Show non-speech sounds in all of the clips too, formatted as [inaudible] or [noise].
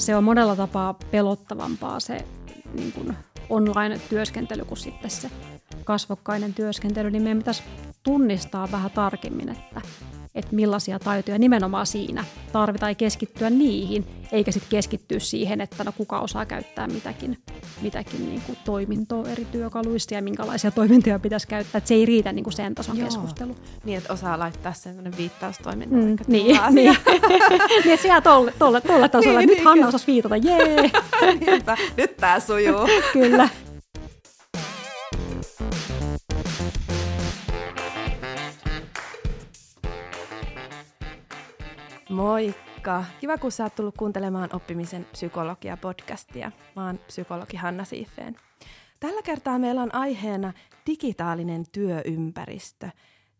se on monella tapaa pelottavampaa se niin kuin online-työskentely kuin sitten se kasvokkainen työskentely, niin meidän pitäisi tunnistaa vähän tarkemmin, että millaisia taitoja nimenomaan siinä tarvitaan keskittyä niihin, eikä sitten keskittyä siihen, että no kuka osaa käyttää mitäkin, mitäkin niin kuin toimintoa eri työkaluista ja minkälaisia [laughs] toimintoja pitäisi käyttää. Että se ei riitä niin kuin sen tason Joo. keskustelu. Niin, että osaa laittaa sellainen viittaustoiminta. Mm, niin, niin. [laughs] niin, että siellä tolle, tolle, tolle [laughs] tasolla, niin, nyt niin, Hanna osasi viitata, jee! nyt tämä sujuu. Kyllä. Moikka! Kiva, kun sä oot tullut kuuntelemaan oppimisen psykologia-podcastia. Mä oon psykologi Hanna Siiffeen. Tällä kertaa meillä on aiheena digitaalinen työympäristö.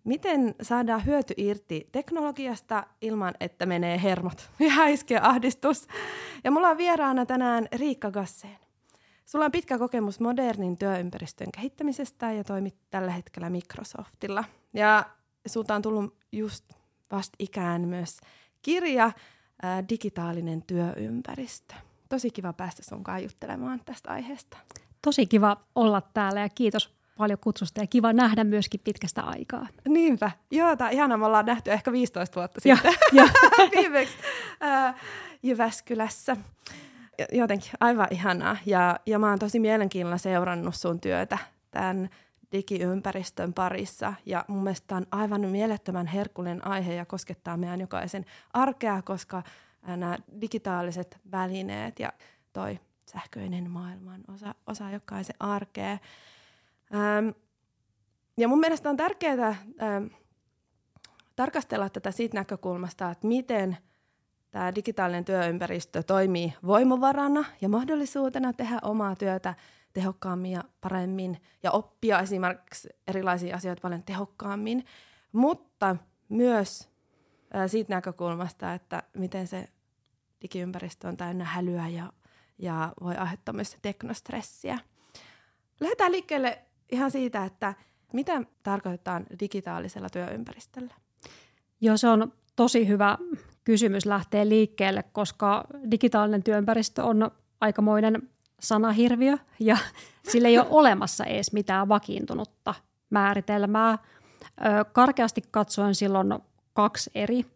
Miten saadaan hyöty irti teknologiasta ilman, että menee hermot [laughs] ja iskee ahdistus? Ja mulla on vieraana tänään Riikka Gasseen. Sulla on pitkä kokemus modernin työympäristön kehittämisestä ja toimit tällä hetkellä Microsoftilla. Ja sulta on tullut just vast ikään myös kirja ää, Digitaalinen työympäristö. Tosi kiva päästä sun juttelemaan tästä aiheesta. Tosi kiva olla täällä ja kiitos paljon kutsusta ja kiva nähdä myöskin pitkästä aikaa. Niinpä. Joo, tämä ihanaa. Me ollaan nähty ehkä 15 vuotta ja, sitten ja. [laughs] viimeksi äh, Jyväskylässä. Jotenkin aivan ihanaa. Ja, ja mä oon tosi mielenkiinnolla seurannut sun työtä tämän digiympäristön parissa. Ja mun mielestä tämä on aivan mielettömän herkullinen aihe ja koskettaa meidän jokaisen arkea, koska nämä digitaaliset välineet ja toi sähköinen maailma on osa, osa jokaisen arkea. Ähm, ja mun mielestä on tärkeää ähm, tarkastella tätä siitä näkökulmasta, että miten tämä digitaalinen työympäristö toimii voimavarana ja mahdollisuutena tehdä omaa työtä – tehokkaammin ja paremmin ja oppia esimerkiksi erilaisia asioita paljon tehokkaammin, mutta myös siitä näkökulmasta, että miten se digiympäristö on täynnä hälyä ja, ja voi aiheuttaa myös teknostressiä. Lähdetään liikkeelle ihan siitä, että mitä tarkoitetaan digitaalisella työympäristöllä? Joo, se on tosi hyvä kysymys lähteä liikkeelle, koska digitaalinen työympäristö on aikamoinen sanahirviö ja [laughs] sillä ei ole olemassa edes mitään vakiintunutta määritelmää. Karkeasti katsoen silloin kaksi eri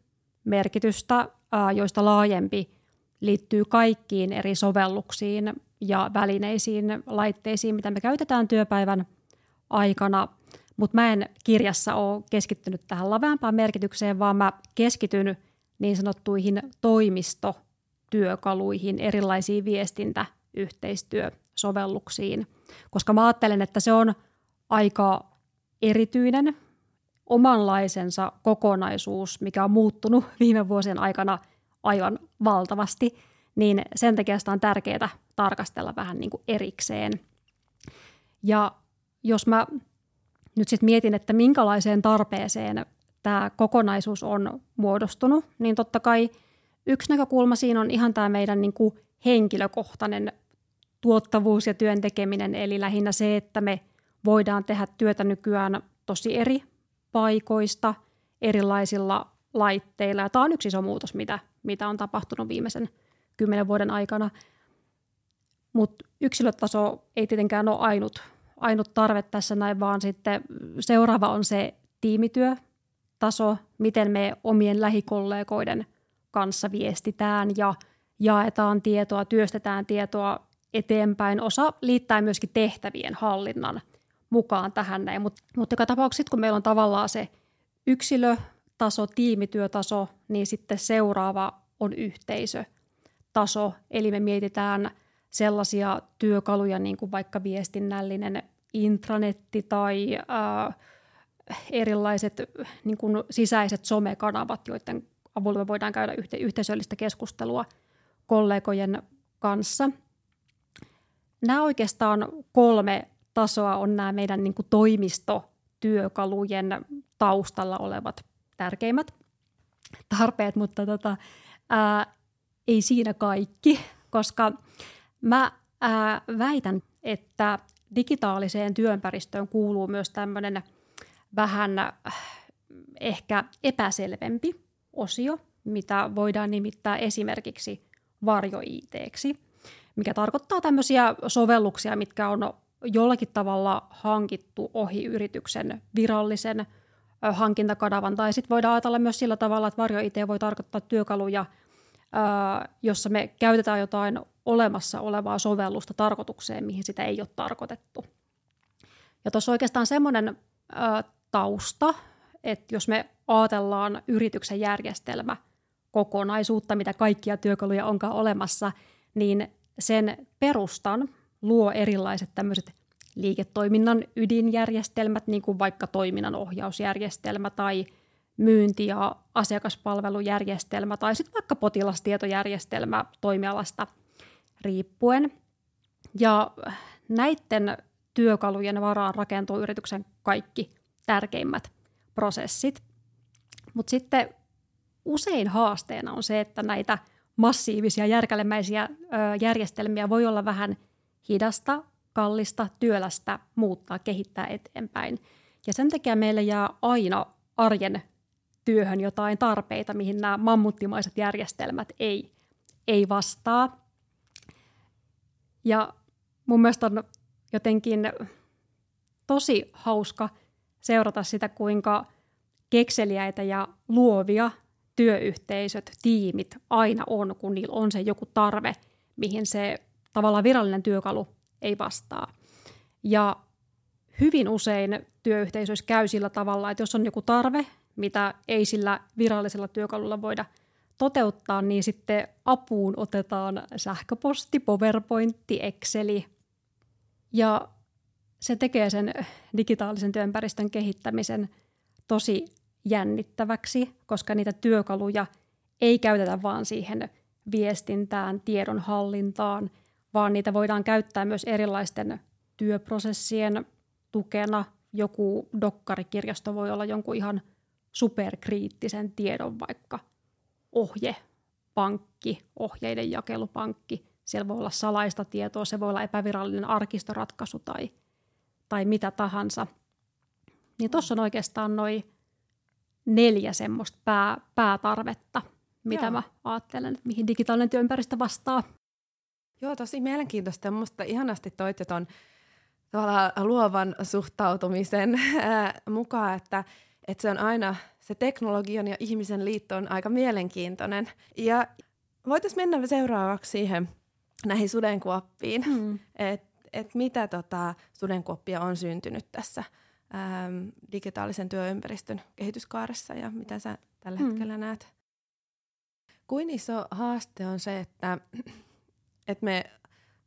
merkitystä, joista laajempi liittyy kaikkiin eri sovelluksiin ja välineisiin, laitteisiin, mitä me käytetään työpäivän aikana. Mutta mä en kirjassa ole keskittynyt tähän laveampaan merkitykseen, vaan mä keskityn niin sanottuihin toimistotyökaluihin, erilaisiin viestintä- yhteistyösovelluksiin, koska mä ajattelen, että se on aika erityinen omanlaisensa kokonaisuus, mikä on muuttunut [laughs] viime vuosien aikana aivan valtavasti, niin sen takia sitä on tärkeää tarkastella vähän niin kuin erikseen. Ja jos mä nyt sitten mietin, että minkälaiseen tarpeeseen tämä kokonaisuus on muodostunut, niin totta kai yksi näkökulma siinä on ihan tämä meidän niin kuin henkilökohtainen tuottavuus ja työn tekeminen, eli lähinnä se, että me voidaan tehdä työtä nykyään tosi eri paikoista, erilaisilla laitteilla. Ja tämä on yksi iso muutos, mitä, mitä on tapahtunut viimeisen kymmenen vuoden aikana. Mutta yksilötaso ei tietenkään ole ainut, ainut tarve tässä näin, vaan sitten seuraava on se tiimityötaso, miten me omien lähikollegoiden kanssa viestitään ja jaetaan tietoa, työstetään tietoa eteenpäin. Osa liittää myöskin tehtävien hallinnan mukaan tähän näin, mutta mut joka tapauksessa kun meillä on tavallaan se yksilötaso, tiimityötaso, niin sitten seuraava on yhteisötaso. Eli me mietitään sellaisia työkaluja, niin kuin vaikka viestinnällinen intranetti tai äh, erilaiset niin kuin sisäiset somekanavat, joiden avulla me voidaan käydä yhte- yhteisöllistä keskustelua kollegojen kanssa – nämä oikeastaan kolme tasoa on nämä meidän niin kuin toimistotyökalujen taustalla olevat tärkeimmät tarpeet, mutta tota, ää, ei siinä kaikki, koska mä ää, väitän, että digitaaliseen työympäristöön kuuluu myös tämmöinen vähän äh, ehkä epäselvempi osio, mitä voidaan nimittää esimerkiksi varjo mikä tarkoittaa tämmöisiä sovelluksia, mitkä on jollakin tavalla hankittu ohi yrityksen virallisen hankintakanavan. Tai sitten voidaan ajatella myös sillä tavalla, että varjo IT voi tarkoittaa työkaluja, jossa me käytetään jotain olemassa olevaa sovellusta tarkoitukseen, mihin sitä ei ole tarkoitettu. Ja tuossa oikeastaan semmoinen tausta, että jos me ajatellaan yrityksen järjestelmä kokonaisuutta, mitä kaikkia työkaluja onkaan olemassa, niin sen perustan luo erilaiset tämmöiset liiketoiminnan ydinjärjestelmät, niin kuin vaikka toiminnan ohjausjärjestelmä tai myynti- ja asiakaspalvelujärjestelmä tai sitten vaikka potilastietojärjestelmä toimialasta riippuen. Ja näiden työkalujen varaan rakentuu yrityksen kaikki tärkeimmät prosessit. Mutta sitten usein haasteena on se, että näitä massiivisia järkälemäisiä ö, järjestelmiä voi olla vähän hidasta, kallista, työlästä muuttaa, kehittää eteenpäin. Ja sen takia meille jää aina arjen työhön jotain tarpeita, mihin nämä mammuttimaiset järjestelmät ei, ei vastaa. Ja mun mielestä on jotenkin tosi hauska seurata sitä, kuinka kekseliäitä ja luovia työyhteisöt, tiimit aina on, kun niillä on se joku tarve, mihin se tavallaan virallinen työkalu ei vastaa. Ja hyvin usein työyhteisöissä käy sillä tavalla, että jos on joku tarve, mitä ei sillä virallisella työkalulla voida toteuttaa, niin sitten apuun otetaan sähköposti, PowerPointti, Exceli. Ja se tekee sen digitaalisen työympäristön kehittämisen tosi jännittäväksi, koska niitä työkaluja ei käytetä vaan siihen viestintään, tiedonhallintaan, vaan niitä voidaan käyttää myös erilaisten työprosessien tukena. Joku dokkarikirjasto voi olla jonkun ihan superkriittisen tiedon vaikka ohje, pankki, ohjeiden jakelupankki. Siellä voi olla salaista tietoa, se voi olla epävirallinen arkistoratkaisu tai, tai mitä tahansa. Niin tuossa on oikeastaan noin neljä semmoista pää, päätarvetta, mitä Joo. mä ajattelen, että mihin digitaalinen työympäristö vastaa. Joo, tosi mielenkiintoista. Minusta ihanasti toit ton luovan suhtautumisen [laughs] ää, mukaan, että, että se on aina se teknologian ja ihmisen liitto on aika mielenkiintoinen. Ja voitaisiin mennä seuraavaksi siihen näihin sudenkuoppiin, hmm. että et mitä tota, sudenkuoppia on syntynyt tässä äm, digitaalisen työympäristön kehityskaaressa ja mitä sä tällä hmm. hetkellä näet? Kuin iso haaste on se, että, [clears throat] että me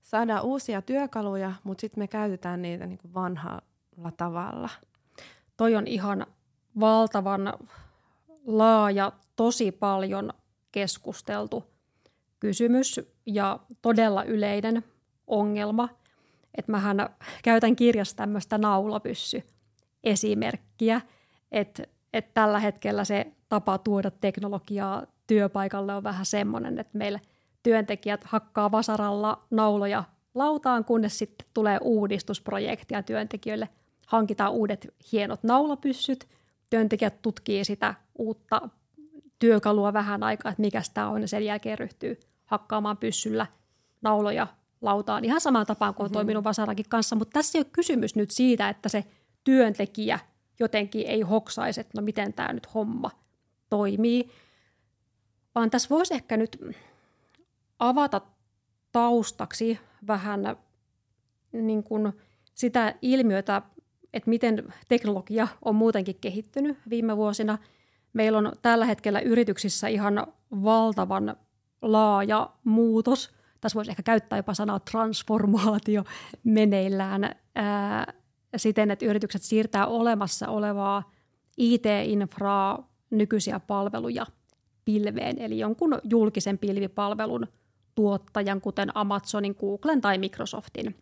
saadaan uusia työkaluja, mutta sitten me käytetään niitä niin kuin vanhalla tavalla. Toi on ihan valtavan laaja, tosi paljon keskusteltu kysymys ja todella yleinen ongelma. Että mähän käytän kirjassa tämmöistä naulapyssy esimerkkiä, että, että tällä hetkellä se tapa tuoda teknologiaa työpaikalle on vähän semmoinen, että meillä työntekijät hakkaa vasaralla nauloja lautaan, kunnes sitten tulee uudistusprojekti ja työntekijöille hankitaan uudet hienot naulapyssyt. Työntekijät tutkii sitä uutta työkalua vähän aikaa, että mikä tämä on, ja sen jälkeen ryhtyy hakkaamaan pyssyllä nauloja lautaan ihan samaan tapaan kuin on mm-hmm. toiminut Vasarakin kanssa, mutta tässä ei ole kysymys nyt siitä, että se työntekijä jotenkin ei hoksaisi, että no miten tämä nyt homma toimii, vaan tässä voisi ehkä nyt avata taustaksi vähän niin kuin sitä ilmiötä, että miten teknologia on muutenkin kehittynyt viime vuosina. Meillä on tällä hetkellä yrityksissä ihan valtavan laaja muutos. Tässä voisi ehkä käyttää jopa sanaa transformaatio meneillään ää, siten, että yritykset siirtää olemassa olevaa IT-infraa, nykyisiä palveluja pilveen, eli jonkun julkisen pilvipalvelun tuottajan, kuten Amazonin, Googlen tai Microsoftin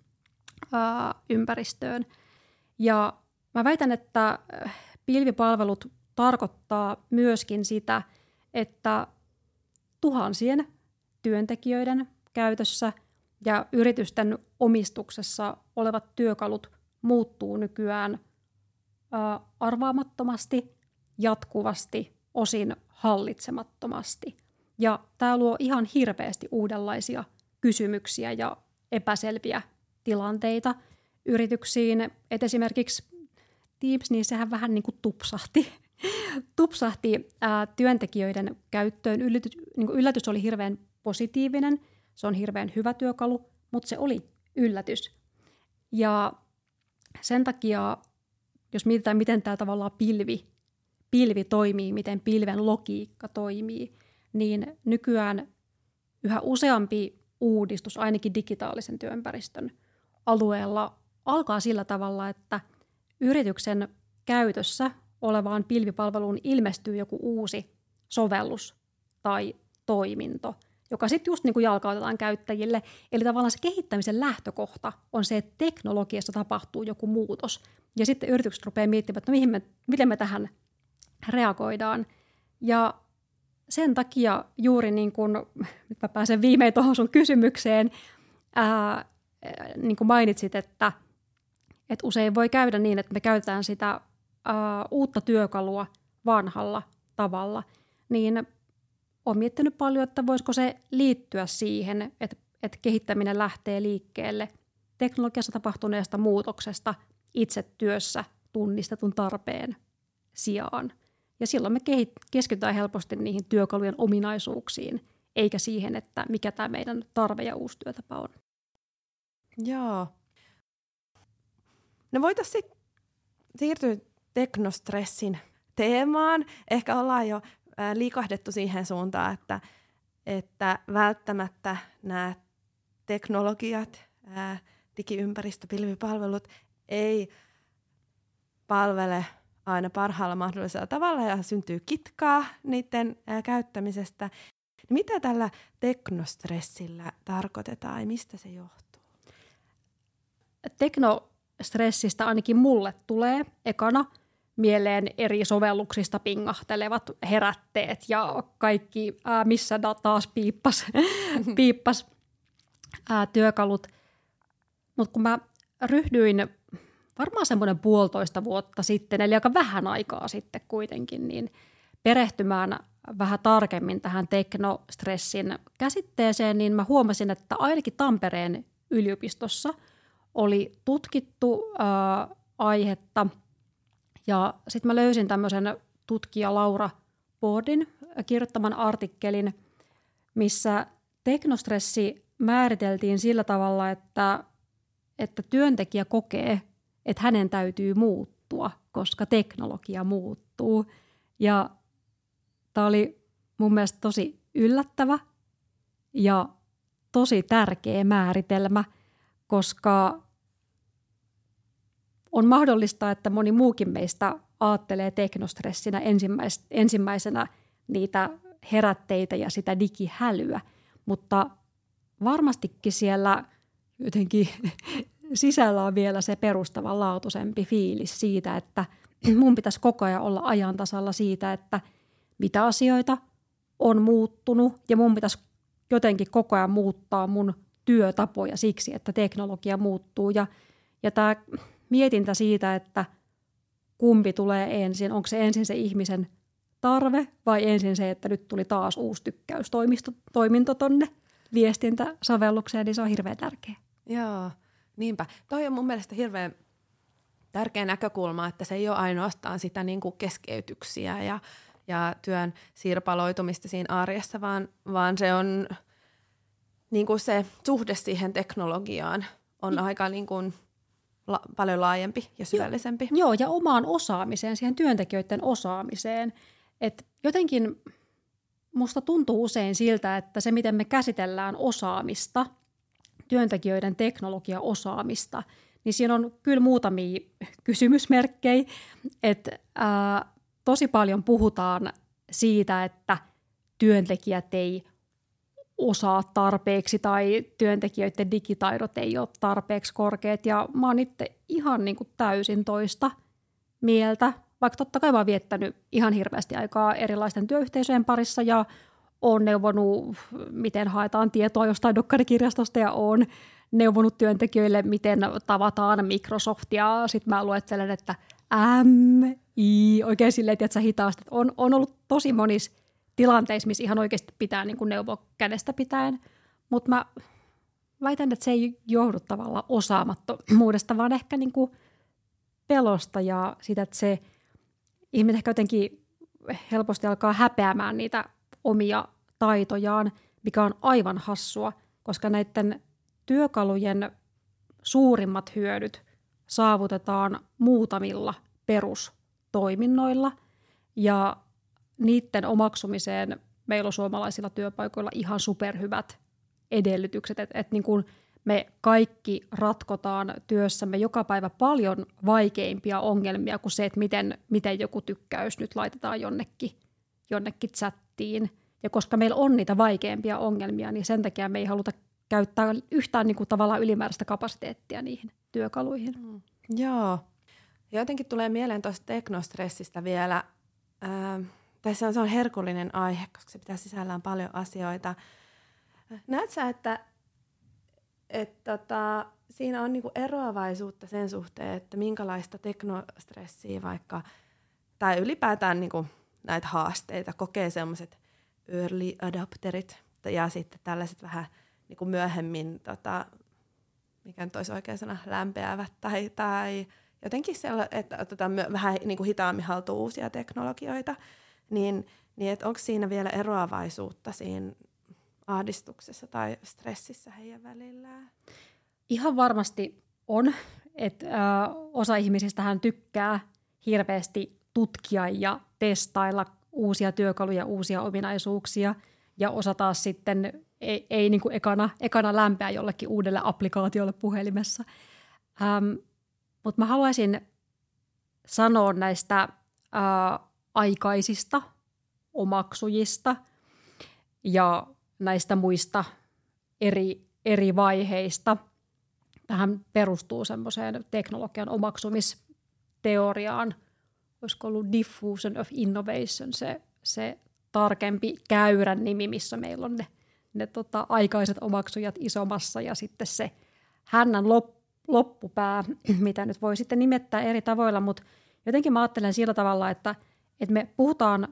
ää, ympäristöön. Ja mä väitän, että pilvipalvelut tarkoittaa myöskin sitä, että tuhansien työntekijöiden käytössä ja yritysten omistuksessa olevat työkalut muuttuu nykyään ää, arvaamattomasti, jatkuvasti, osin hallitsemattomasti. Ja tämä luo ihan hirveästi uudenlaisia kysymyksiä ja epäselviä tilanteita yrityksiin. Et esimerkiksi Teams, niin sehän vähän niin kuin tupsahti, [laughs] tupsahti ää, työntekijöiden käyttöön. Yllätys, niin yllätys oli hirveän positiivinen, se on hirveän hyvä työkalu, mutta se oli yllätys. Ja sen takia, jos mietitään, miten tämä tavallaan pilvi, pilvi toimii, miten pilven logiikka toimii, niin nykyään yhä useampi uudistus, ainakin digitaalisen työympäristön alueella, alkaa sillä tavalla, että yrityksen käytössä olevaan pilvipalveluun ilmestyy joku uusi sovellus tai toiminto, joka sitten just niin kuin jalkautetaan käyttäjille. Eli tavallaan se kehittämisen lähtökohta on se, että teknologiassa tapahtuu joku muutos. Ja sitten yritykset rupeaa miettimään, että no mihin me, miten me tähän reagoidaan. Ja sen takia juuri niin kuin, [laughs] nyt mä pääsen viimein tuohon sun kysymykseen, ää, niin kuin mainitsit, että, että usein voi käydä niin, että me käytetään sitä ää, uutta työkalua vanhalla tavalla, niin olen miettinyt paljon, että voisiko se liittyä siihen, että, että kehittäminen lähtee liikkeelle teknologiassa tapahtuneesta muutoksesta itse työssä tunnistetun tarpeen sijaan. Ja silloin me keskitytään helposti niihin työkalujen ominaisuuksiin, eikä siihen, että mikä tämä meidän tarve ja uusi työtapa on. Joo. No voitaisiin siirtyä teknostressin teemaan. Ehkä ollaan jo liikahdettu siihen suuntaan, että, että välttämättä nämä teknologiat, digiympäristö, pilvipalvelut ei palvele aina parhaalla mahdollisella tavalla ja syntyy kitkaa niiden käyttämisestä. Mitä tällä teknostressillä tarkoitetaan ja mistä se johtuu? Teknostressistä ainakin mulle tulee ekana mieleen eri sovelluksista pingahtelevat herätteet ja kaikki, ää, missä taas piippas, [laughs] piippas ää, työkalut. Mutta kun mä ryhdyin varmaan semmoinen puolitoista vuotta sitten, eli aika vähän aikaa sitten kuitenkin, niin perehtymään vähän tarkemmin tähän teknostressin käsitteeseen, niin mä huomasin, että ainakin Tampereen yliopistossa oli tutkittu ää, aihetta. Ja sitten mä löysin tämmöisen tutkija Laura Boardin kirjoittaman artikkelin, missä teknostressi määriteltiin sillä tavalla, että, että työntekijä kokee että hänen täytyy muuttua, koska teknologia muuttuu. Ja tämä oli mun mielestä tosi yllättävä ja tosi tärkeä määritelmä, koska on mahdollista, että moni muukin meistä ajattelee teknostressinä ensimmäis- ensimmäisenä niitä herätteitä ja sitä digihälyä, mutta varmastikin siellä jotenkin [laughs] sisällä on vielä se perustavanlaatuisempi fiilis siitä, että [clears throat] mun pitäisi koko ajan olla ajan tasalla siitä, että mitä asioita on muuttunut ja mun pitäisi jotenkin koko ajan muuttaa mun työtapoja siksi, että teknologia muuttuu. Ja, ja tämä mietintä siitä, että kumpi tulee ensin, onko se ensin se ihmisen tarve vai ensin se, että nyt tuli taas uusi tykkäystoiminto tonne viestintäsovellukseen, niin se on hirveän tärkeä. Joo. Niinpä. Toi on mun mielestä hirveän tärkeä näkökulma, että se ei ole ainoastaan sitä niin kuin keskeytyksiä ja, ja työn sirpaloitumista siinä arjessa, vaan, vaan se on niin kuin se suhde siihen teknologiaan on mm. aika niin kuin la, paljon laajempi ja syvällisempi. Joo, ja omaan osaamiseen, siihen työntekijöiden osaamiseen. Et jotenkin musta tuntuu usein siltä, että se miten me käsitellään osaamista – työntekijöiden teknologiaosaamista, niin siinä on kyllä muutamia kysymysmerkkejä, että ää, tosi paljon puhutaan siitä, että työntekijät ei osaa tarpeeksi tai työntekijöiden digitaidot ei ole tarpeeksi korkeat ja mä oon itse ihan niin kuin täysin toista mieltä, vaikka totta kai mä oon viettänyt ihan hirveästi aikaa erilaisten työyhteisöjen parissa ja olen neuvonut, miten haetaan tietoa jostain dokkarikirjastosta ja olen neuvonut työntekijöille, miten tavataan Microsoftia. Sitten mä luettelen, että M, I, oikein silleen, että hitaasti. On, on ollut tosi monis tilanteissa, missä ihan oikeasti pitää niin kuin neuvoa kädestä pitäen. Mutta mä väitän, että se ei johdu tavallaan osaamattomuudesta, vaan ehkä niin kuin pelosta ja sitä, että se ihminen ehkä jotenkin helposti alkaa häpeämään niitä omia taitojaan, mikä on aivan hassua, koska näiden työkalujen suurimmat hyödyt saavutetaan muutamilla perustoiminnoilla ja niiden omaksumiseen meillä on suomalaisilla työpaikoilla ihan superhyvät edellytykset, että et niin me kaikki ratkotaan työssämme joka päivä paljon vaikeimpia ongelmia kuin se, että miten, miten joku tykkäys nyt laitetaan jonnekin, jonnekin chattiin. Ja koska meillä on niitä vaikeimpia ongelmia, niin sen takia me ei haluta käyttää yhtään niin kuin tavallaan ylimääräistä kapasiteettia niihin työkaluihin. Mm. Joo. Jotenkin tulee mieleen tuosta teknostressistä vielä, äh, tai se on, se on herkullinen aihe, koska se pitää sisällään paljon asioita. Näet sä, että et tota, siinä on niinku eroavaisuutta sen suhteen, että minkälaista teknostressiä vaikka, tai ylipäätään niinku näitä haasteita kokee sellaiset early adapterit ja sitten tällaiset vähän niinku myöhemmin, tota, mikä nyt olisi oikein sana, lämpeävät tai, tai jotenkin se, että otetaan vähän niinku hitaammin haltuun uusia teknologioita, niin, niin että onko siinä vielä eroavaisuutta siinä ahdistuksessa tai stressissä heidän välillään? Ihan varmasti on, että äh, osa ihmisistä hän tykkää hirveästi tutkia ja testailla uusia työkaluja, uusia ominaisuuksia, ja osa taas sitten ei, ei niin kuin ekana, ekana lämpeä jollekin uudelle applikaatiolle puhelimessa. Ähm, Mutta mä haluaisin sanoa näistä äh, aikaisista omaksujista ja näistä muista eri, eri vaiheista. Tähän perustuu semmoiseen teknologian omaksumisteoriaan, olisiko ollut Diffusion of Innovation, se, se tarkempi käyrän nimi, missä meillä on ne, ne tota, aikaiset omaksujat isommassa ja sitten se hännän lop, loppupää, mitä nyt voi sitten nimettää eri tavoilla, mutta jotenkin mä ajattelen sillä tavalla, että, että me puhutaan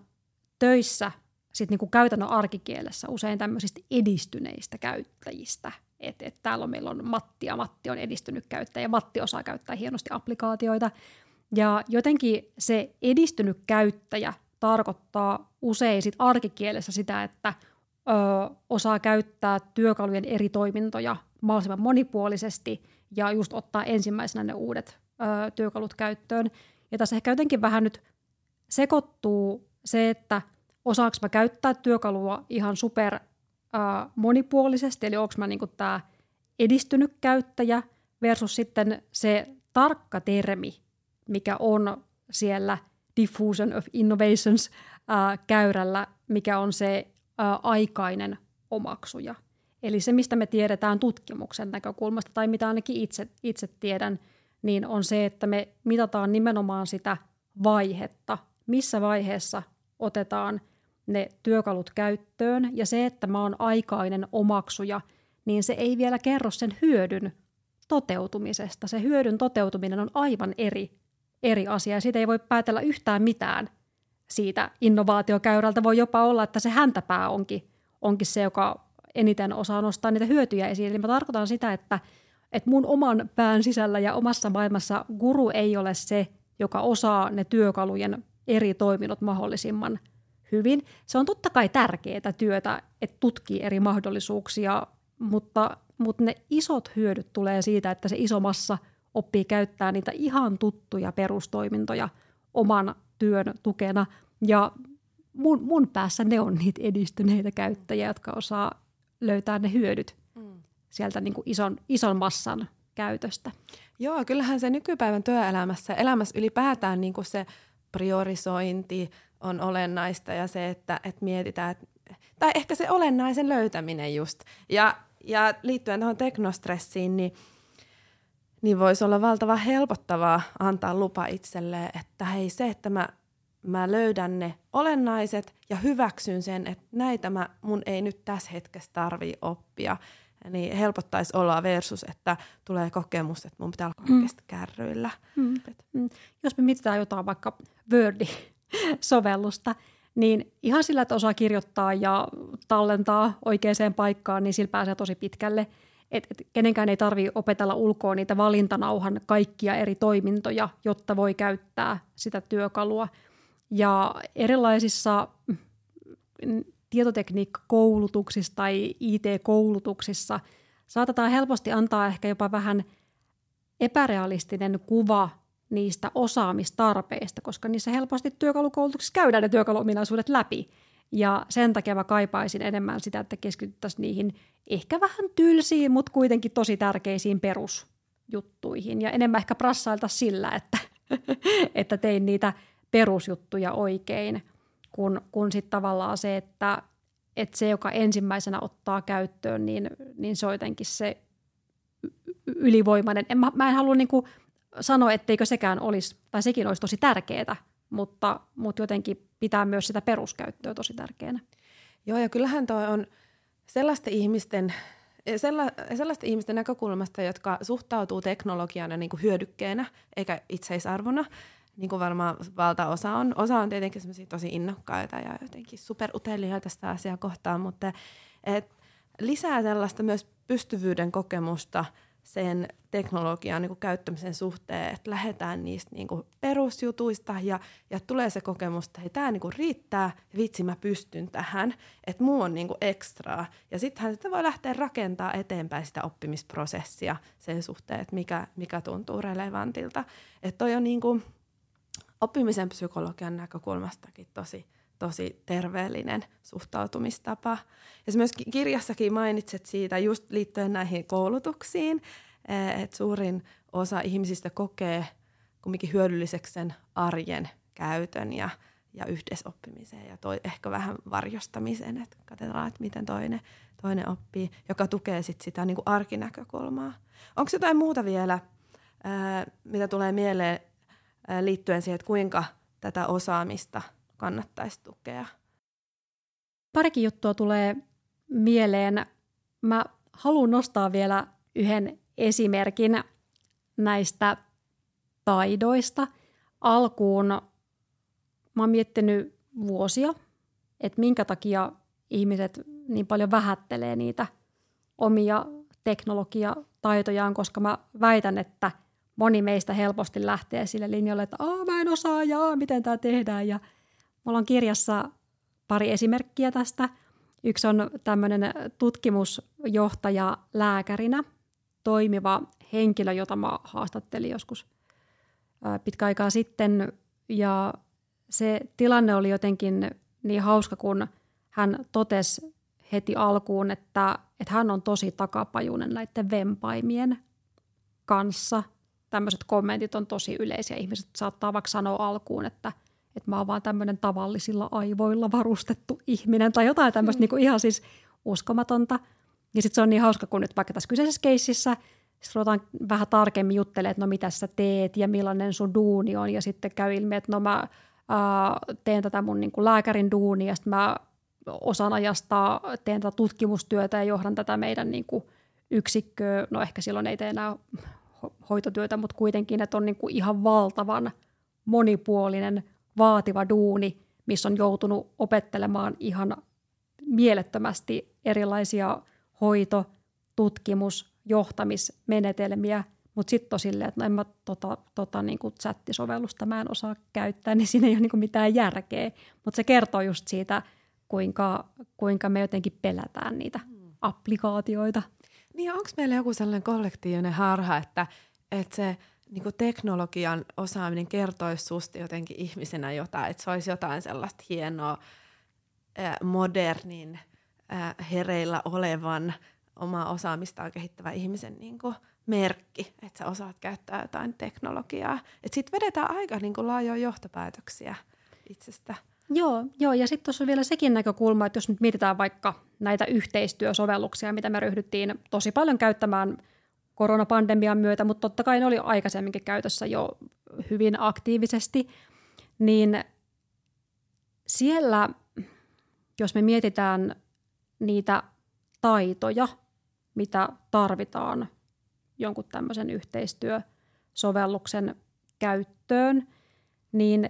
töissä sit niinku käytännön arkikielessä usein tämmöisistä edistyneistä käyttäjistä. Että et täällä on, meillä on Matti ja Matti on edistynyt käyttäjä Matti osaa käyttää hienosti applikaatioita. Ja jotenkin se edistynyt käyttäjä tarkoittaa usein sit arkikielessä sitä, että ö, osaa käyttää työkalujen eri toimintoja mahdollisimman monipuolisesti ja just ottaa ensimmäisenä ne uudet ö, työkalut käyttöön. Ja tässä ehkä jotenkin vähän nyt sekoittuu se, että – osaanko mä käyttää työkalua ihan super äh, monipuolisesti, eli onko mä niinku tämä edistynyt käyttäjä versus sitten se tarkka termi, mikä on siellä Diffusion of Innovations äh, käyrällä, mikä on se äh, aikainen omaksuja. Eli se, mistä me tiedetään tutkimuksen näkökulmasta, tai mitä ainakin itse, itse tiedän, niin on se, että me mitataan nimenomaan sitä vaihetta, missä vaiheessa otetaan – ne työkalut käyttöön ja se, että mä oon aikainen omaksuja, niin se ei vielä kerro sen hyödyn toteutumisesta. Se hyödyn toteutuminen on aivan eri, eri asia ja siitä ei voi päätellä yhtään mitään siitä innovaatiokäyrältä. Voi jopa olla, että se häntäpää onkin, onkin se, joka eniten osaa nostaa niitä hyötyjä esiin. Eli mä tarkoitan sitä, että, että mun oman pään sisällä ja omassa maailmassa guru ei ole se, joka osaa ne työkalujen eri toiminnot mahdollisimman – hyvin. Se on totta kai tärkeää työtä, että tutkii eri mahdollisuuksia, mutta, mutta ne isot hyödyt tulee siitä, että se iso massa oppii käyttää niitä ihan tuttuja perustoimintoja oman työn tukena. Ja mun, mun päässä ne on niitä edistyneitä käyttäjiä, jotka osaa löytää ne hyödyt mm. sieltä niin kuin ison, ison massan käytöstä. Joo, kyllähän se nykypäivän työelämässä, elämässä ylipäätään niin kuin se priorisointi, on olennaista ja se, että, että mietitään, että, tai ehkä se olennaisen löytäminen just. Ja, ja liittyen tuohon teknostressiin, niin, niin voisi olla valtava helpottavaa antaa lupa itselleen, että hei se, että mä, mä löydän ne olennaiset ja hyväksyn sen, että näitä mä, mun ei nyt tässä hetkessä tarvii oppia. Niin helpottaisi olla versus, että tulee kokemus, että mun pitää olla mm. kärryillä. Mm. Mm. Jos me mietitään jotain vaikka Wordi [laughs] sovellusta, niin ihan sillä, että osaa kirjoittaa ja tallentaa oikeaan paikkaan, niin sillä pääsee tosi pitkälle. Et, et kenenkään ei tarvitse opetella ulkoa niitä valintanauhan kaikkia eri toimintoja, jotta voi käyttää sitä työkalua. Ja erilaisissa mm, tietotekniikkakoulutuksissa tai IT-koulutuksissa saatetaan helposti antaa ehkä jopa vähän epärealistinen kuva niistä osaamistarpeista, koska niissä helposti työkalukoulutuksissa käydään ne työkaluominaisuudet läpi. Ja sen takia mä kaipaisin enemmän sitä, että keskityttäisiin niihin ehkä vähän tylsiin, mutta kuitenkin tosi tärkeisiin perusjuttuihin. Ja enemmän ehkä prassailta sillä, että, [laughs] että tein niitä perusjuttuja oikein, kun, kun sitten tavallaan se, että, että se, joka ensimmäisenä ottaa käyttöön, niin, niin se on jotenkin se ylivoimainen. En, mä, mä en halua niin kuin sanoa, etteikö sekään olisi, tai sekin olisi tosi tärkeää, mutta, mutta jotenkin pitää myös sitä peruskäyttöä tosi tärkeänä. Joo, ja kyllähän tuo on sellaisten ihmisten, sella, sellaisten ihmisten näkökulmasta, jotka suhtautuu teknologiana niin kuin hyödykkeenä eikä itseisarvona, niin kuin varmaan valtaosa on. Osa on tietenkin tosi innokkaita ja jotenkin superuteliaita tästä asiaa kohtaan, mutta et lisää sellaista myös pystyvyyden kokemusta – sen teknologian niin kuin käyttämisen suhteen, että lähdetään niistä niin kuin perusjutuista ja, ja tulee se kokemus, että hei, tämä niin kuin riittää vitsi mä pystyn tähän, että muu on niin kuin ekstraa. Ja sittenhän sitä voi lähteä rakentaa eteenpäin sitä oppimisprosessia sen suhteen, että mikä, mikä tuntuu relevantilta. Että toi on niin kuin oppimisen psykologian näkökulmastakin tosi, tosi terveellinen suhtautumistapa. Ja myös kirjassakin mainitset siitä just liittyen näihin koulutuksiin, eh, että suurin osa ihmisistä kokee kumminkin hyödylliseksi sen arjen käytön ja, ja yhdesoppimiseen ja toi, ehkä vähän varjostamisen, että katsotaan, että miten toinen, toinen oppii, joka tukee sit sitä niin kuin arkinäkökulmaa. Onko jotain muuta vielä, eh, mitä tulee mieleen liittyen siihen, että kuinka tätä osaamista – kannattaisi tukea. Parikin juttua tulee mieleen. Mä haluan nostaa vielä yhden esimerkin näistä taidoista. Alkuun mä oon miettinyt vuosia, että minkä takia ihmiset niin paljon vähättelee niitä omia teknologiataitojaan, koska mä väitän, että moni meistä helposti lähtee sille linjalle, että mä en osaa ja miten tämä tehdään ja – Mulla on kirjassa pari esimerkkiä tästä. Yksi on tämmöinen tutkimusjohtaja lääkärinä toimiva henkilö, jota mä haastattelin joskus pitkä aikaa sitten. Ja se tilanne oli jotenkin niin hauska, kun hän totesi heti alkuun, että, että hän on tosi takapajuinen näiden vempaimien kanssa. Tämmöiset kommentit on tosi yleisiä. Ihmiset saattaa vaikka sanoa alkuun, että – että mä oon vaan tämmöinen tavallisilla aivoilla varustettu ihminen tai jotain tämmöistä mm. niin ihan siis uskomatonta. Ja sitten se on niin hauska, kun nyt vaikka tässä kyseisessä keississä sitten ruvetaan vähän tarkemmin juttelemaan, että no mitä sä teet ja millainen sun duuni on. Ja sitten käy ilmi, että no mä ää, teen tätä mun niin kuin lääkärin duunia ja sitten mä osan ajasta teen tätä tutkimustyötä ja johdan tätä meidän niin kuin yksikköä. No ehkä silloin ei tee enää hoitotyötä, mutta kuitenkin, että on niin kuin ihan valtavan monipuolinen vaativa duuni, missä on joutunut opettelemaan ihan mielettömästi erilaisia hoito-, tutkimus-, johtamismenetelmiä, mutta sitten on silleen, että no en mä tota, tota niin kuin chattisovellusta mä en osaa käyttää, [laughs] niin siinä ei ole niin kuin mitään järkeä. Mutta se kertoo just siitä, kuinka, kuinka me jotenkin pelätään niitä hmm. applikaatioita. Niin onko meillä joku sellainen kollektiivinen harha, että, että se – niin kuin teknologian osaaminen kertoisi susta jotenkin ihmisenä jotain, että se olisi jotain sellaista hienoa, modernin, hereillä olevan, omaa osaamistaan kehittävä ihmisen niin kuin merkki, että sä osaat käyttää jotain teknologiaa. Että sitten vedetään aika niin kuin laajoja johtopäätöksiä itsestä. Joo, joo ja sitten tuossa on vielä sekin näkökulma, että jos nyt mietitään vaikka näitä yhteistyösovelluksia, mitä me ryhdyttiin tosi paljon käyttämään – koronapandemian myötä, mutta totta kai ne oli aikaisemminkin käytössä jo hyvin aktiivisesti, niin siellä, jos me mietitään niitä taitoja, mitä tarvitaan jonkun tämmöisen yhteistyösovelluksen käyttöön, niin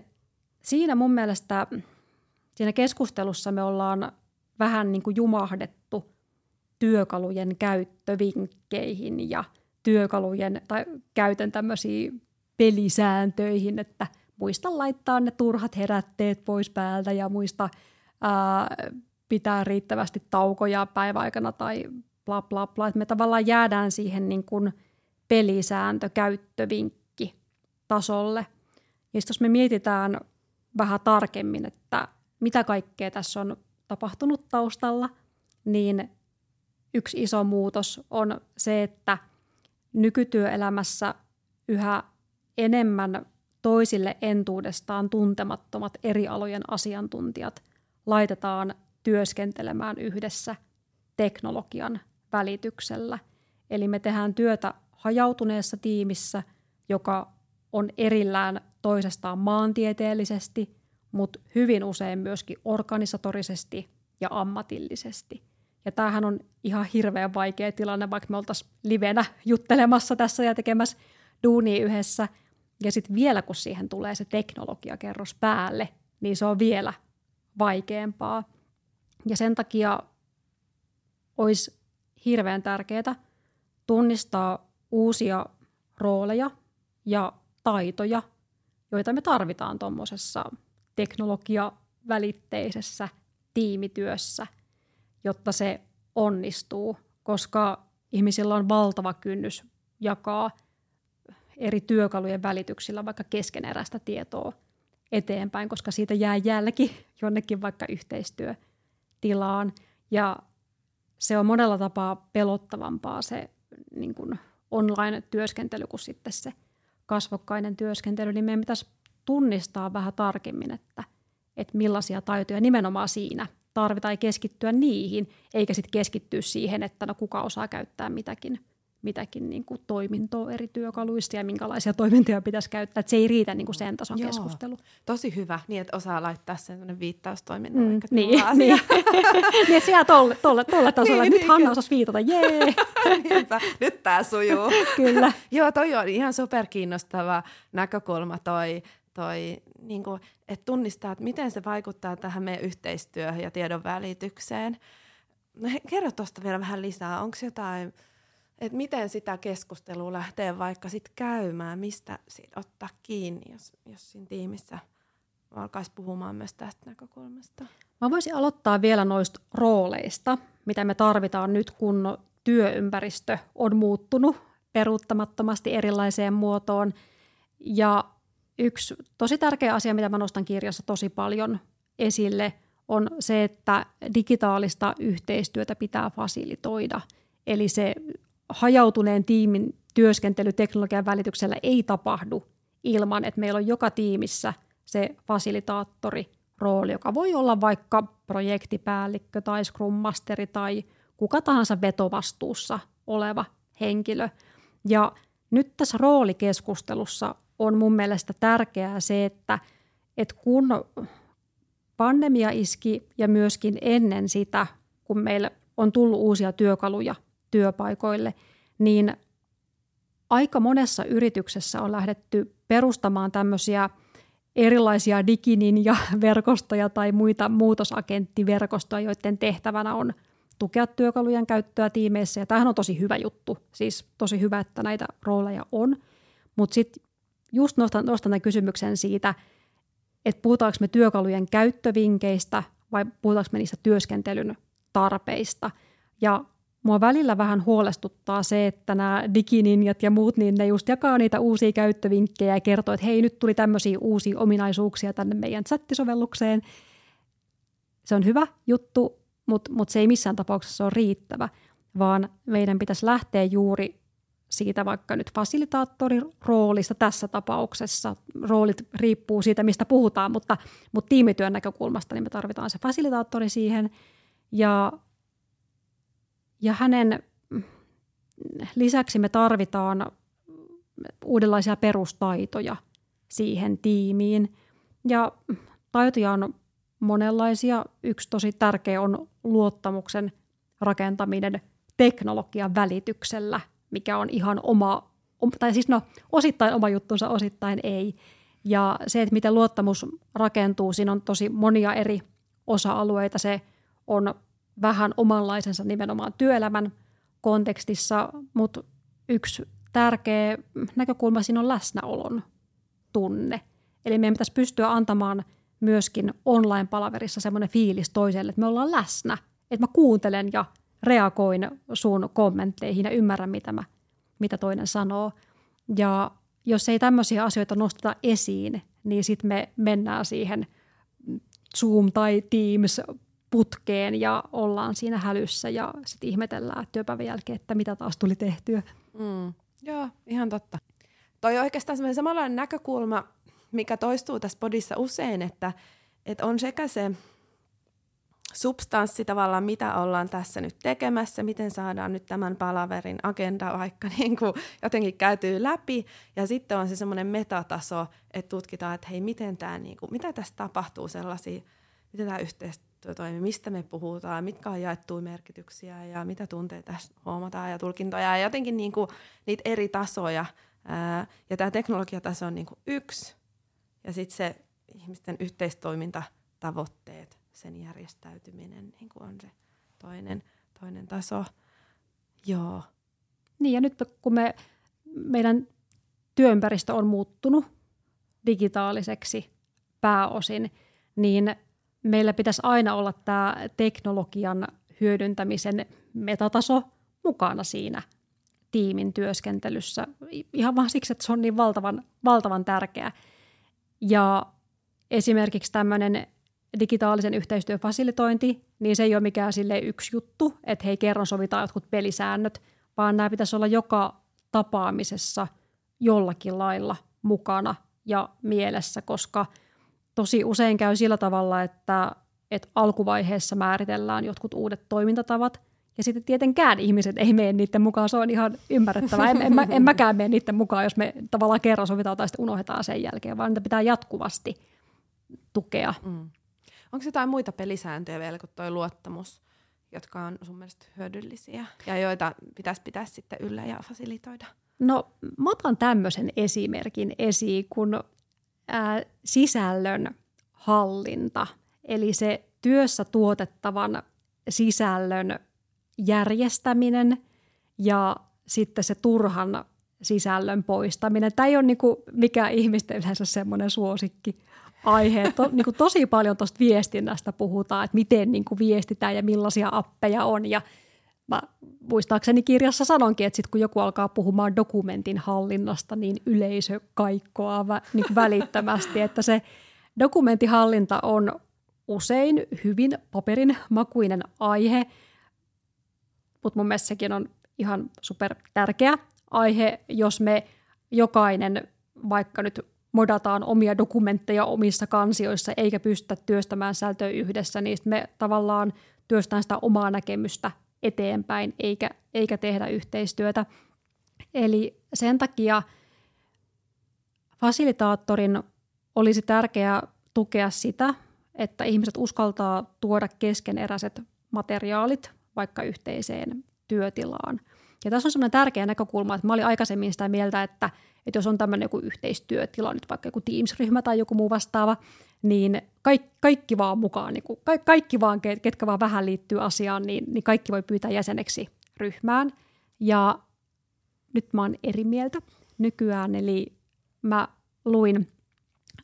siinä mun mielestä siinä keskustelussa me ollaan vähän niin kuin jumahdettu työkalujen käyttövinkkeihin ja työkalujen tai käytön tämmöisiin pelisääntöihin, että muista laittaa ne turhat herätteet pois päältä ja muista ää, pitää riittävästi taukoja päiväaikana tai bla bla bla. Että me tavallaan jäädään siihen niin kuin pelisääntö, käyttövinkki tasolle. Ja jos me mietitään vähän tarkemmin, että mitä kaikkea tässä on tapahtunut taustalla, niin yksi iso muutos on se, että nykytyöelämässä yhä enemmän toisille entuudestaan tuntemattomat eri alojen asiantuntijat laitetaan työskentelemään yhdessä teknologian välityksellä. Eli me tehdään työtä hajautuneessa tiimissä, joka on erillään toisestaan maantieteellisesti, mutta hyvin usein myöskin organisatorisesti ja ammatillisesti. Ja tämähän on ihan hirveän vaikea tilanne, vaikka me oltaisiin livenä juttelemassa tässä ja tekemässä duunia yhdessä. Ja sitten vielä kun siihen tulee se teknologiakerros päälle, niin se on vielä vaikeampaa. Ja sen takia olisi hirveän tärkeää tunnistaa uusia rooleja ja taitoja, joita me tarvitaan tuommoisessa teknologiavälitteisessä tiimityössä, jotta se onnistuu, koska ihmisillä on valtava kynnys jakaa eri työkalujen välityksillä vaikka keskeneräistä tietoa eteenpäin, koska siitä jää jälki [laughs] jonnekin vaikka yhteistyötilaan. Ja se on monella tapaa pelottavampaa se niin kuin online-työskentely kuin sitten se kasvokkainen työskentely, niin meidän pitäisi tunnistaa vähän tarkemmin, että, että millaisia taitoja nimenomaan siinä tarvitaan keskittyä niihin, eikä sitten keskittyä siihen, että no kuka osaa käyttää mitäkin – mitäkin niin kuin toimintoa eri työkaluista ja minkälaisia toimintoja pitäisi käyttää. Että se ei riitä niin kuin sen tason Joo, keskustelu. Tosi hyvä, niin että osaa laittaa sen viittaustoiminnan. Mm, niin, niin. [laughs] niin, että siellä tolle, tolle, tolle [laughs] tasolla, niin, nyt niin, Hanna osasi viitata, jee. [laughs] nyt tämä sujuu. Kyllä. Joo, toi on ihan superkiinnostava näkökulma toi, toi niin kuin, että tunnistaa, että miten se vaikuttaa tähän meidän yhteistyöhön ja tiedon välitykseen. No, kerro tuosta vielä vähän lisää. Onko jotain että miten sitä keskustelua lähtee vaikka sit käymään, mistä sit ottaa kiinni, jos, jos siinä tiimissä alkaisi puhumaan myös tästä näkökulmasta. Mä voisin aloittaa vielä noista rooleista, mitä me tarvitaan nyt, kun työympäristö on muuttunut peruuttamattomasti erilaiseen muotoon. Ja yksi tosi tärkeä asia, mitä mä nostan kirjassa tosi paljon esille, on se, että digitaalista yhteistyötä pitää fasilitoida. Eli se hajautuneen tiimin työskentely teknologian välityksellä ei tapahdu ilman, että meillä on joka tiimissä se fasilitaattori rooli, joka voi olla vaikka projektipäällikkö tai scrum masteri tai kuka tahansa vetovastuussa oleva henkilö. Ja nyt tässä roolikeskustelussa on mun mielestä tärkeää se, että, että kun pandemia iski ja myöskin ennen sitä, kun meillä on tullut uusia työkaluja työpaikoille, niin aika monessa yrityksessä on lähdetty perustamaan tämmöisiä erilaisia digininja-verkostoja [laughs] tai muita muutosagenttiverkostoja, joiden tehtävänä on tukea työkalujen käyttöä tiimeissä. Ja tämähän on tosi hyvä juttu, siis tosi hyvä, että näitä rooleja on. Mutta sitten just nostan, nostan tämän kysymyksen siitä, että puhutaanko me työkalujen käyttövinkeistä vai puhutaanko me niistä työskentelyn tarpeista. Ja Mua välillä vähän huolestuttaa se, että nämä digininjat ja muut, niin ne just jakaa niitä uusia käyttövinkkejä ja kertoo, että hei, nyt tuli tämmöisiä uusia ominaisuuksia tänne meidän chattisovellukseen. Se on hyvä juttu, mutta, mutta se ei missään tapauksessa ole riittävä, vaan meidän pitäisi lähteä juuri siitä vaikka nyt fasilitaattorin roolista tässä tapauksessa. Roolit riippuu siitä, mistä puhutaan, mutta, mutta tiimityön näkökulmasta niin me tarvitaan se fasilitaattori siihen. Ja ja hänen lisäksi me tarvitaan uudenlaisia perustaitoja siihen tiimiin. Ja taitoja on monenlaisia. Yksi tosi tärkeä on luottamuksen rakentaminen teknologian välityksellä, mikä on ihan oma, tai siis no osittain oma juttunsa, osittain ei. Ja se, että miten luottamus rakentuu, siinä on tosi monia eri osa-alueita se on vähän omanlaisensa nimenomaan työelämän kontekstissa, mutta yksi tärkeä näkökulma siinä on läsnäolon tunne. Eli meidän pitäisi pystyä antamaan myöskin online-palaverissa semmoinen fiilis toiselle, että me ollaan läsnä, että mä kuuntelen ja reagoin sun kommentteihin ja ymmärrän, mitä, mä, mitä toinen sanoo. Ja jos ei tämmöisiä asioita nosteta esiin, niin sitten me mennään siihen Zoom tai Teams putkeen ja ollaan siinä hälyssä ja sitten ihmetellään työpäivän jälkeen, että mitä taas tuli tehtyä. Mm. Joo, ihan totta. Toi oikeastaan semmoinen samanlainen näkökulma, mikä toistuu tässä podissa usein, että, että on sekä se substanssi tavallaan, mitä ollaan tässä nyt tekemässä, miten saadaan nyt tämän palaverin agenda vaikka [laughs] niin kuin jotenkin käytyy läpi. Ja sitten on se semmoinen metataso, että tutkitaan, että hei, miten tämä, niin kuin, mitä tässä tapahtuu sellaisia, miten tämä yhteistyö toimii, mistä me puhutaan, mitkä on jaettuja merkityksiä ja mitä tunteita huomataan ja tulkintoja ja jotenkin niin kuin niitä eri tasoja. Ja tämä teknologiataso on niin kuin yksi ja sitten se ihmisten yhteistoimintatavoitteet sen järjestäytyminen niin kuin on se toinen, toinen taso. Joo. Niin ja nyt kun me, meidän työympäristö on muuttunut digitaaliseksi pääosin, niin meillä pitäisi aina olla tämä teknologian hyödyntämisen metataso mukana siinä tiimin työskentelyssä. Ihan vaan siksi, että se on niin valtavan, valtavan tärkeä. Ja esimerkiksi tämmöinen digitaalisen yhteistyön fasilitointi, niin se ei ole mikään sille yksi juttu, että hei kerran sovitaan jotkut pelisäännöt, vaan nämä pitäisi olla joka tapaamisessa jollakin lailla mukana ja mielessä, koska tosi usein käy sillä tavalla, että, että alkuvaiheessa määritellään jotkut uudet toimintatavat, ja sitten tietenkään ihmiset ei mene niiden mukaan, se on ihan ymmärrettävää. En, en, mä, en mäkään mene niiden mukaan, jos me tavallaan kerran sovitaan tai sitten unohdetaan sen jälkeen, vaan niitä pitää jatkuvasti tukea. Mm. Onko jotain muita pelisääntöjä vielä kuin tuo luottamus, jotka on sun mielestä hyödyllisiä ja joita pitäisi pitää sitten yllä ja fasilitoida? No mä otan tämmöisen esimerkin esiin, kun ää, sisällön hallinta, eli se työssä tuotettavan sisällön järjestäminen ja sitten se turhan sisällön poistaminen. Tämä ei ole niin kuin mikään ihmisten yleensä semmoinen suosikki aihe. To, [laughs] niin kuin tosi paljon tuosta viestinnästä puhutaan, että miten niin kuin viestitään ja millaisia appeja on. Ja mä muistaakseni kirjassa sanonkin, että sit kun joku alkaa puhumaan dokumentin hallinnasta, niin yleisö kaikkoaa vä, niin välittömästi. Että se dokumenttihallinta on usein hyvin paperin makuinen aihe, mutta mun mielestä sekin on ihan super tärkeä aihe, jos me jokainen vaikka nyt modataan omia dokumentteja omissa kansioissa eikä pystytä työstämään sältöä yhdessä, niin me tavallaan työstään sitä omaa näkemystä eteenpäin eikä, eikä tehdä yhteistyötä. Eli sen takia fasilitaattorin olisi tärkeää tukea sitä, että ihmiset uskaltaa tuoda keskeneräiset materiaalit vaikka yhteiseen työtilaan. Ja tässä on sellainen tärkeä näkökulma, että mä olin aikaisemmin sitä mieltä, että – että jos on tämmöinen joku yhteistyötila, nyt vaikka joku Teams-ryhmä tai joku muu vastaava, niin kaikki, kaikki vaan mukaan, niin kuin, kaikki, vaan, ketkä vaan vähän liittyy asiaan, niin, niin kaikki voi pyytää jäseneksi ryhmään. Ja nyt mä oon eri mieltä nykyään, eli mä luin,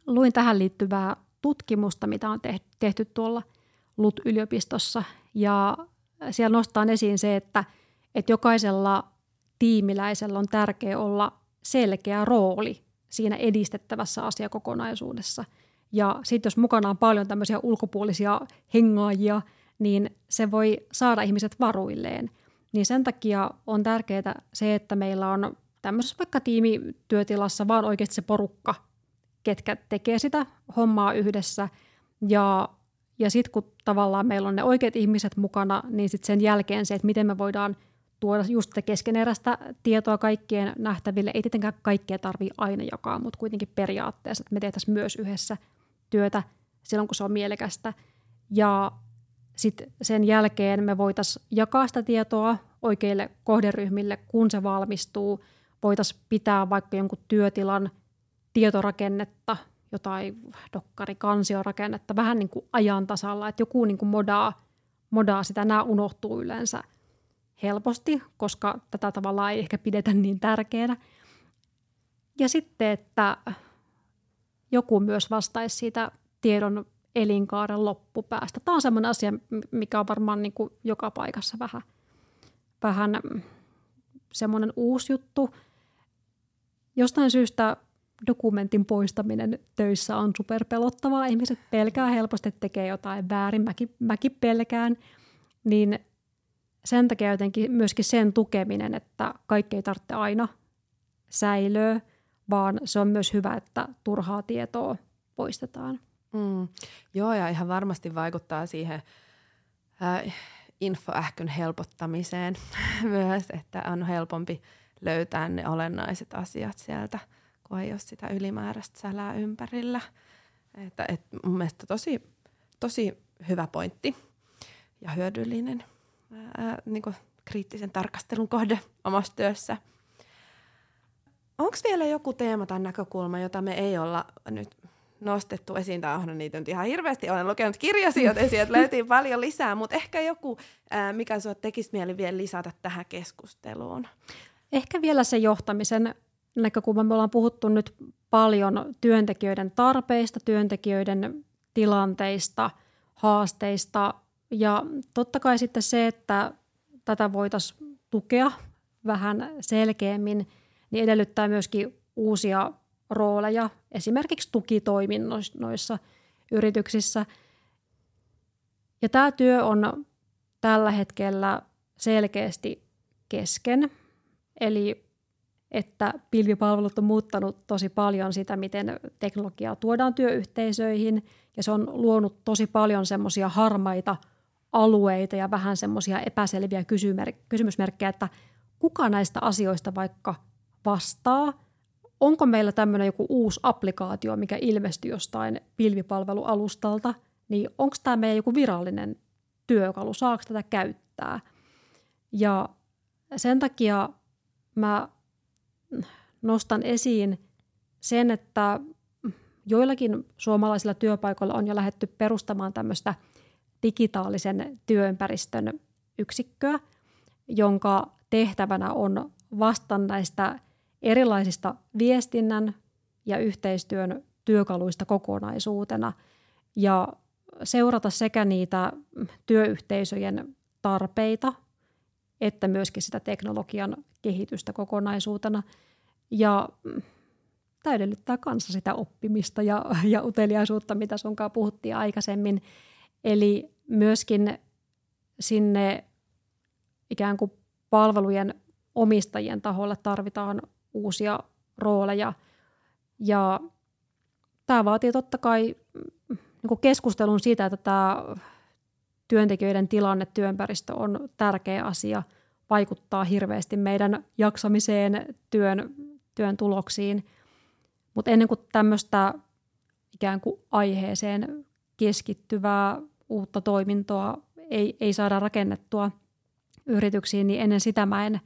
luin tähän liittyvää tutkimusta, mitä on tehty tuolla LUT-yliopistossa, ja siellä nostaa esiin se, että, että jokaisella tiimiläisellä on tärkeää olla selkeä rooli siinä edistettävässä asiakokonaisuudessa. Ja sitten jos mukana on paljon tämmöisiä ulkopuolisia hengaajia, niin se voi saada ihmiset varuilleen. Niin sen takia on tärkeää se, että meillä on tämmöisessä vaikka tiimityötilassa vaan oikeasti se porukka, ketkä tekee sitä hommaa yhdessä. Ja, ja sitten kun tavallaan meillä on ne oikeat ihmiset mukana, niin sitten sen jälkeen se, että miten me voidaan – tuoda just keskeneräistä tietoa kaikkien nähtäville. Ei tietenkään kaikkea tarvitse aina jakaa, mutta kuitenkin periaatteessa, että me tehtäisiin myös yhdessä työtä silloin, kun se on mielekästä. Ja sitten sen jälkeen me voitaisiin jakaa sitä tietoa oikeille kohderyhmille, kun se valmistuu. Voitaisiin pitää vaikka jonkun työtilan tietorakennetta jotain dokkarikansiorakennetta vähän niin kuin ajan tasalla, että joku niin kuin modaa, modaa sitä, nämä unohtuu yleensä helposti, koska tätä tavallaan ei ehkä pidetä niin tärkeänä. Ja sitten, että joku myös vastaisi siitä tiedon elinkaaren loppupäästä. Tämä on sellainen asia, mikä on varmaan niin kuin joka paikassa vähän, vähän semmoinen uusi juttu. Jostain syystä dokumentin poistaminen töissä on superpelottavaa. Ihmiset pelkää helposti, että tekee jotain väärin. Mäkin, mäkin pelkään. Niin sen takia jotenkin myöskin sen tukeminen, että kaikki ei tarvitse aina säilöä, vaan se on myös hyvä, että turhaa tietoa poistetaan. Mm. Joo, ja ihan varmasti vaikuttaa siihen äh, infoähkyn helpottamiseen [laughs] myös, että on helpompi löytää ne olennaiset asiat sieltä, kun ei ole sitä ylimääräistä sälää ympärillä. Että, et mun mielestä tosi, tosi hyvä pointti ja hyödyllinen ää, niin kriittisen tarkastelun kohde omassa työssä. Onko vielä joku teema tai näkökulma, jota me ei olla nyt nostettu esiin, tai onhan niitä nyt ihan hirveästi, olen lukenut kirjasi, joten sieltä löytyy [laughs] paljon lisää, mutta ehkä joku, mikä sinua tekisi mieli vielä lisätä tähän keskusteluun? Ehkä vielä se johtamisen näkökulma. Me ollaan puhuttu nyt paljon työntekijöiden tarpeista, työntekijöiden tilanteista, haasteista ja totta kai sitten se, että tätä voitaisiin tukea vähän selkeämmin, niin edellyttää myöskin uusia rooleja esimerkiksi tukitoiminnoissa yrityksissä. Ja tämä työ on tällä hetkellä selkeästi kesken. Eli että pilvipalvelut on muuttanut tosi paljon sitä, miten teknologiaa tuodaan työyhteisöihin, ja se on luonut tosi paljon semmoisia harmaita alueita ja vähän semmoisia epäselviä kysymysmerkkejä, että kuka näistä asioista vaikka vastaa, onko meillä tämmöinen joku uusi applikaatio, mikä ilmestyy jostain pilvipalvelualustalta, niin onko tämä meidän joku virallinen työkalu, saako tätä käyttää. Ja sen takia mä nostan esiin sen, että joillakin suomalaisilla työpaikoilla on jo lähetty perustamaan tämmöistä digitaalisen työympäristön yksikköä, jonka tehtävänä on vastata näistä erilaisista viestinnän ja yhteistyön työkaluista kokonaisuutena ja seurata sekä niitä työyhteisöjen tarpeita että myöskin sitä teknologian kehitystä kokonaisuutena. Ja tämä edellyttää kanssa sitä oppimista ja, ja uteliaisuutta, mitä sunkaan puhuttiin aikaisemmin. Eli myöskin sinne ikään kuin palvelujen omistajien taholla tarvitaan uusia rooleja. Ja tämä vaatii totta kai niin keskustelun siitä, että tämä työntekijöiden tilanne, työympäristö on tärkeä asia, vaikuttaa hirveästi meidän jaksamiseen, työn, työn tuloksiin. Mutta ennen kuin tämmöistä ikään kuin aiheeseen keskittyvää uutta toimintoa ei, ei saada rakennettua yrityksiin, niin ennen sitä mä en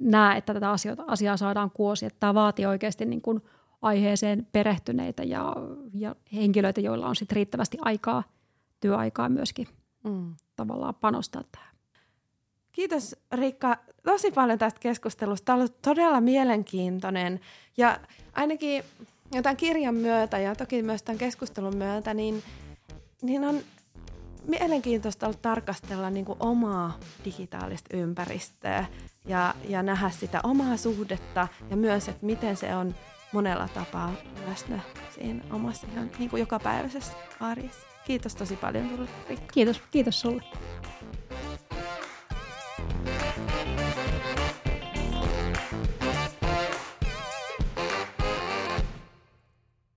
näe, että tätä asiaa, asiaa saadaan kuosi. Että tämä vaatii oikeasti niin kuin aiheeseen perehtyneitä ja, ja henkilöitä, joilla on sit riittävästi aikaa, työaikaa myöskin mm. tavallaan panostaa tähän. Kiitos Riikka tosi paljon tästä keskustelusta. Tämä on ollut todella mielenkiintoinen ja ainakin tämän kirjan myötä ja toki myös tämän keskustelun myötä, niin, niin on mielenkiintoista ollut tarkastella niin kuin omaa digitaalista ympäristöä ja, ja nähdä sitä omaa suhdetta ja myös, että miten se on monella tapaa läsnä siinä omassa ihan niin kuin jokapäiväisessä arjessa. Kiitos tosi paljon Riikka. Kiitos, kiitos sulle.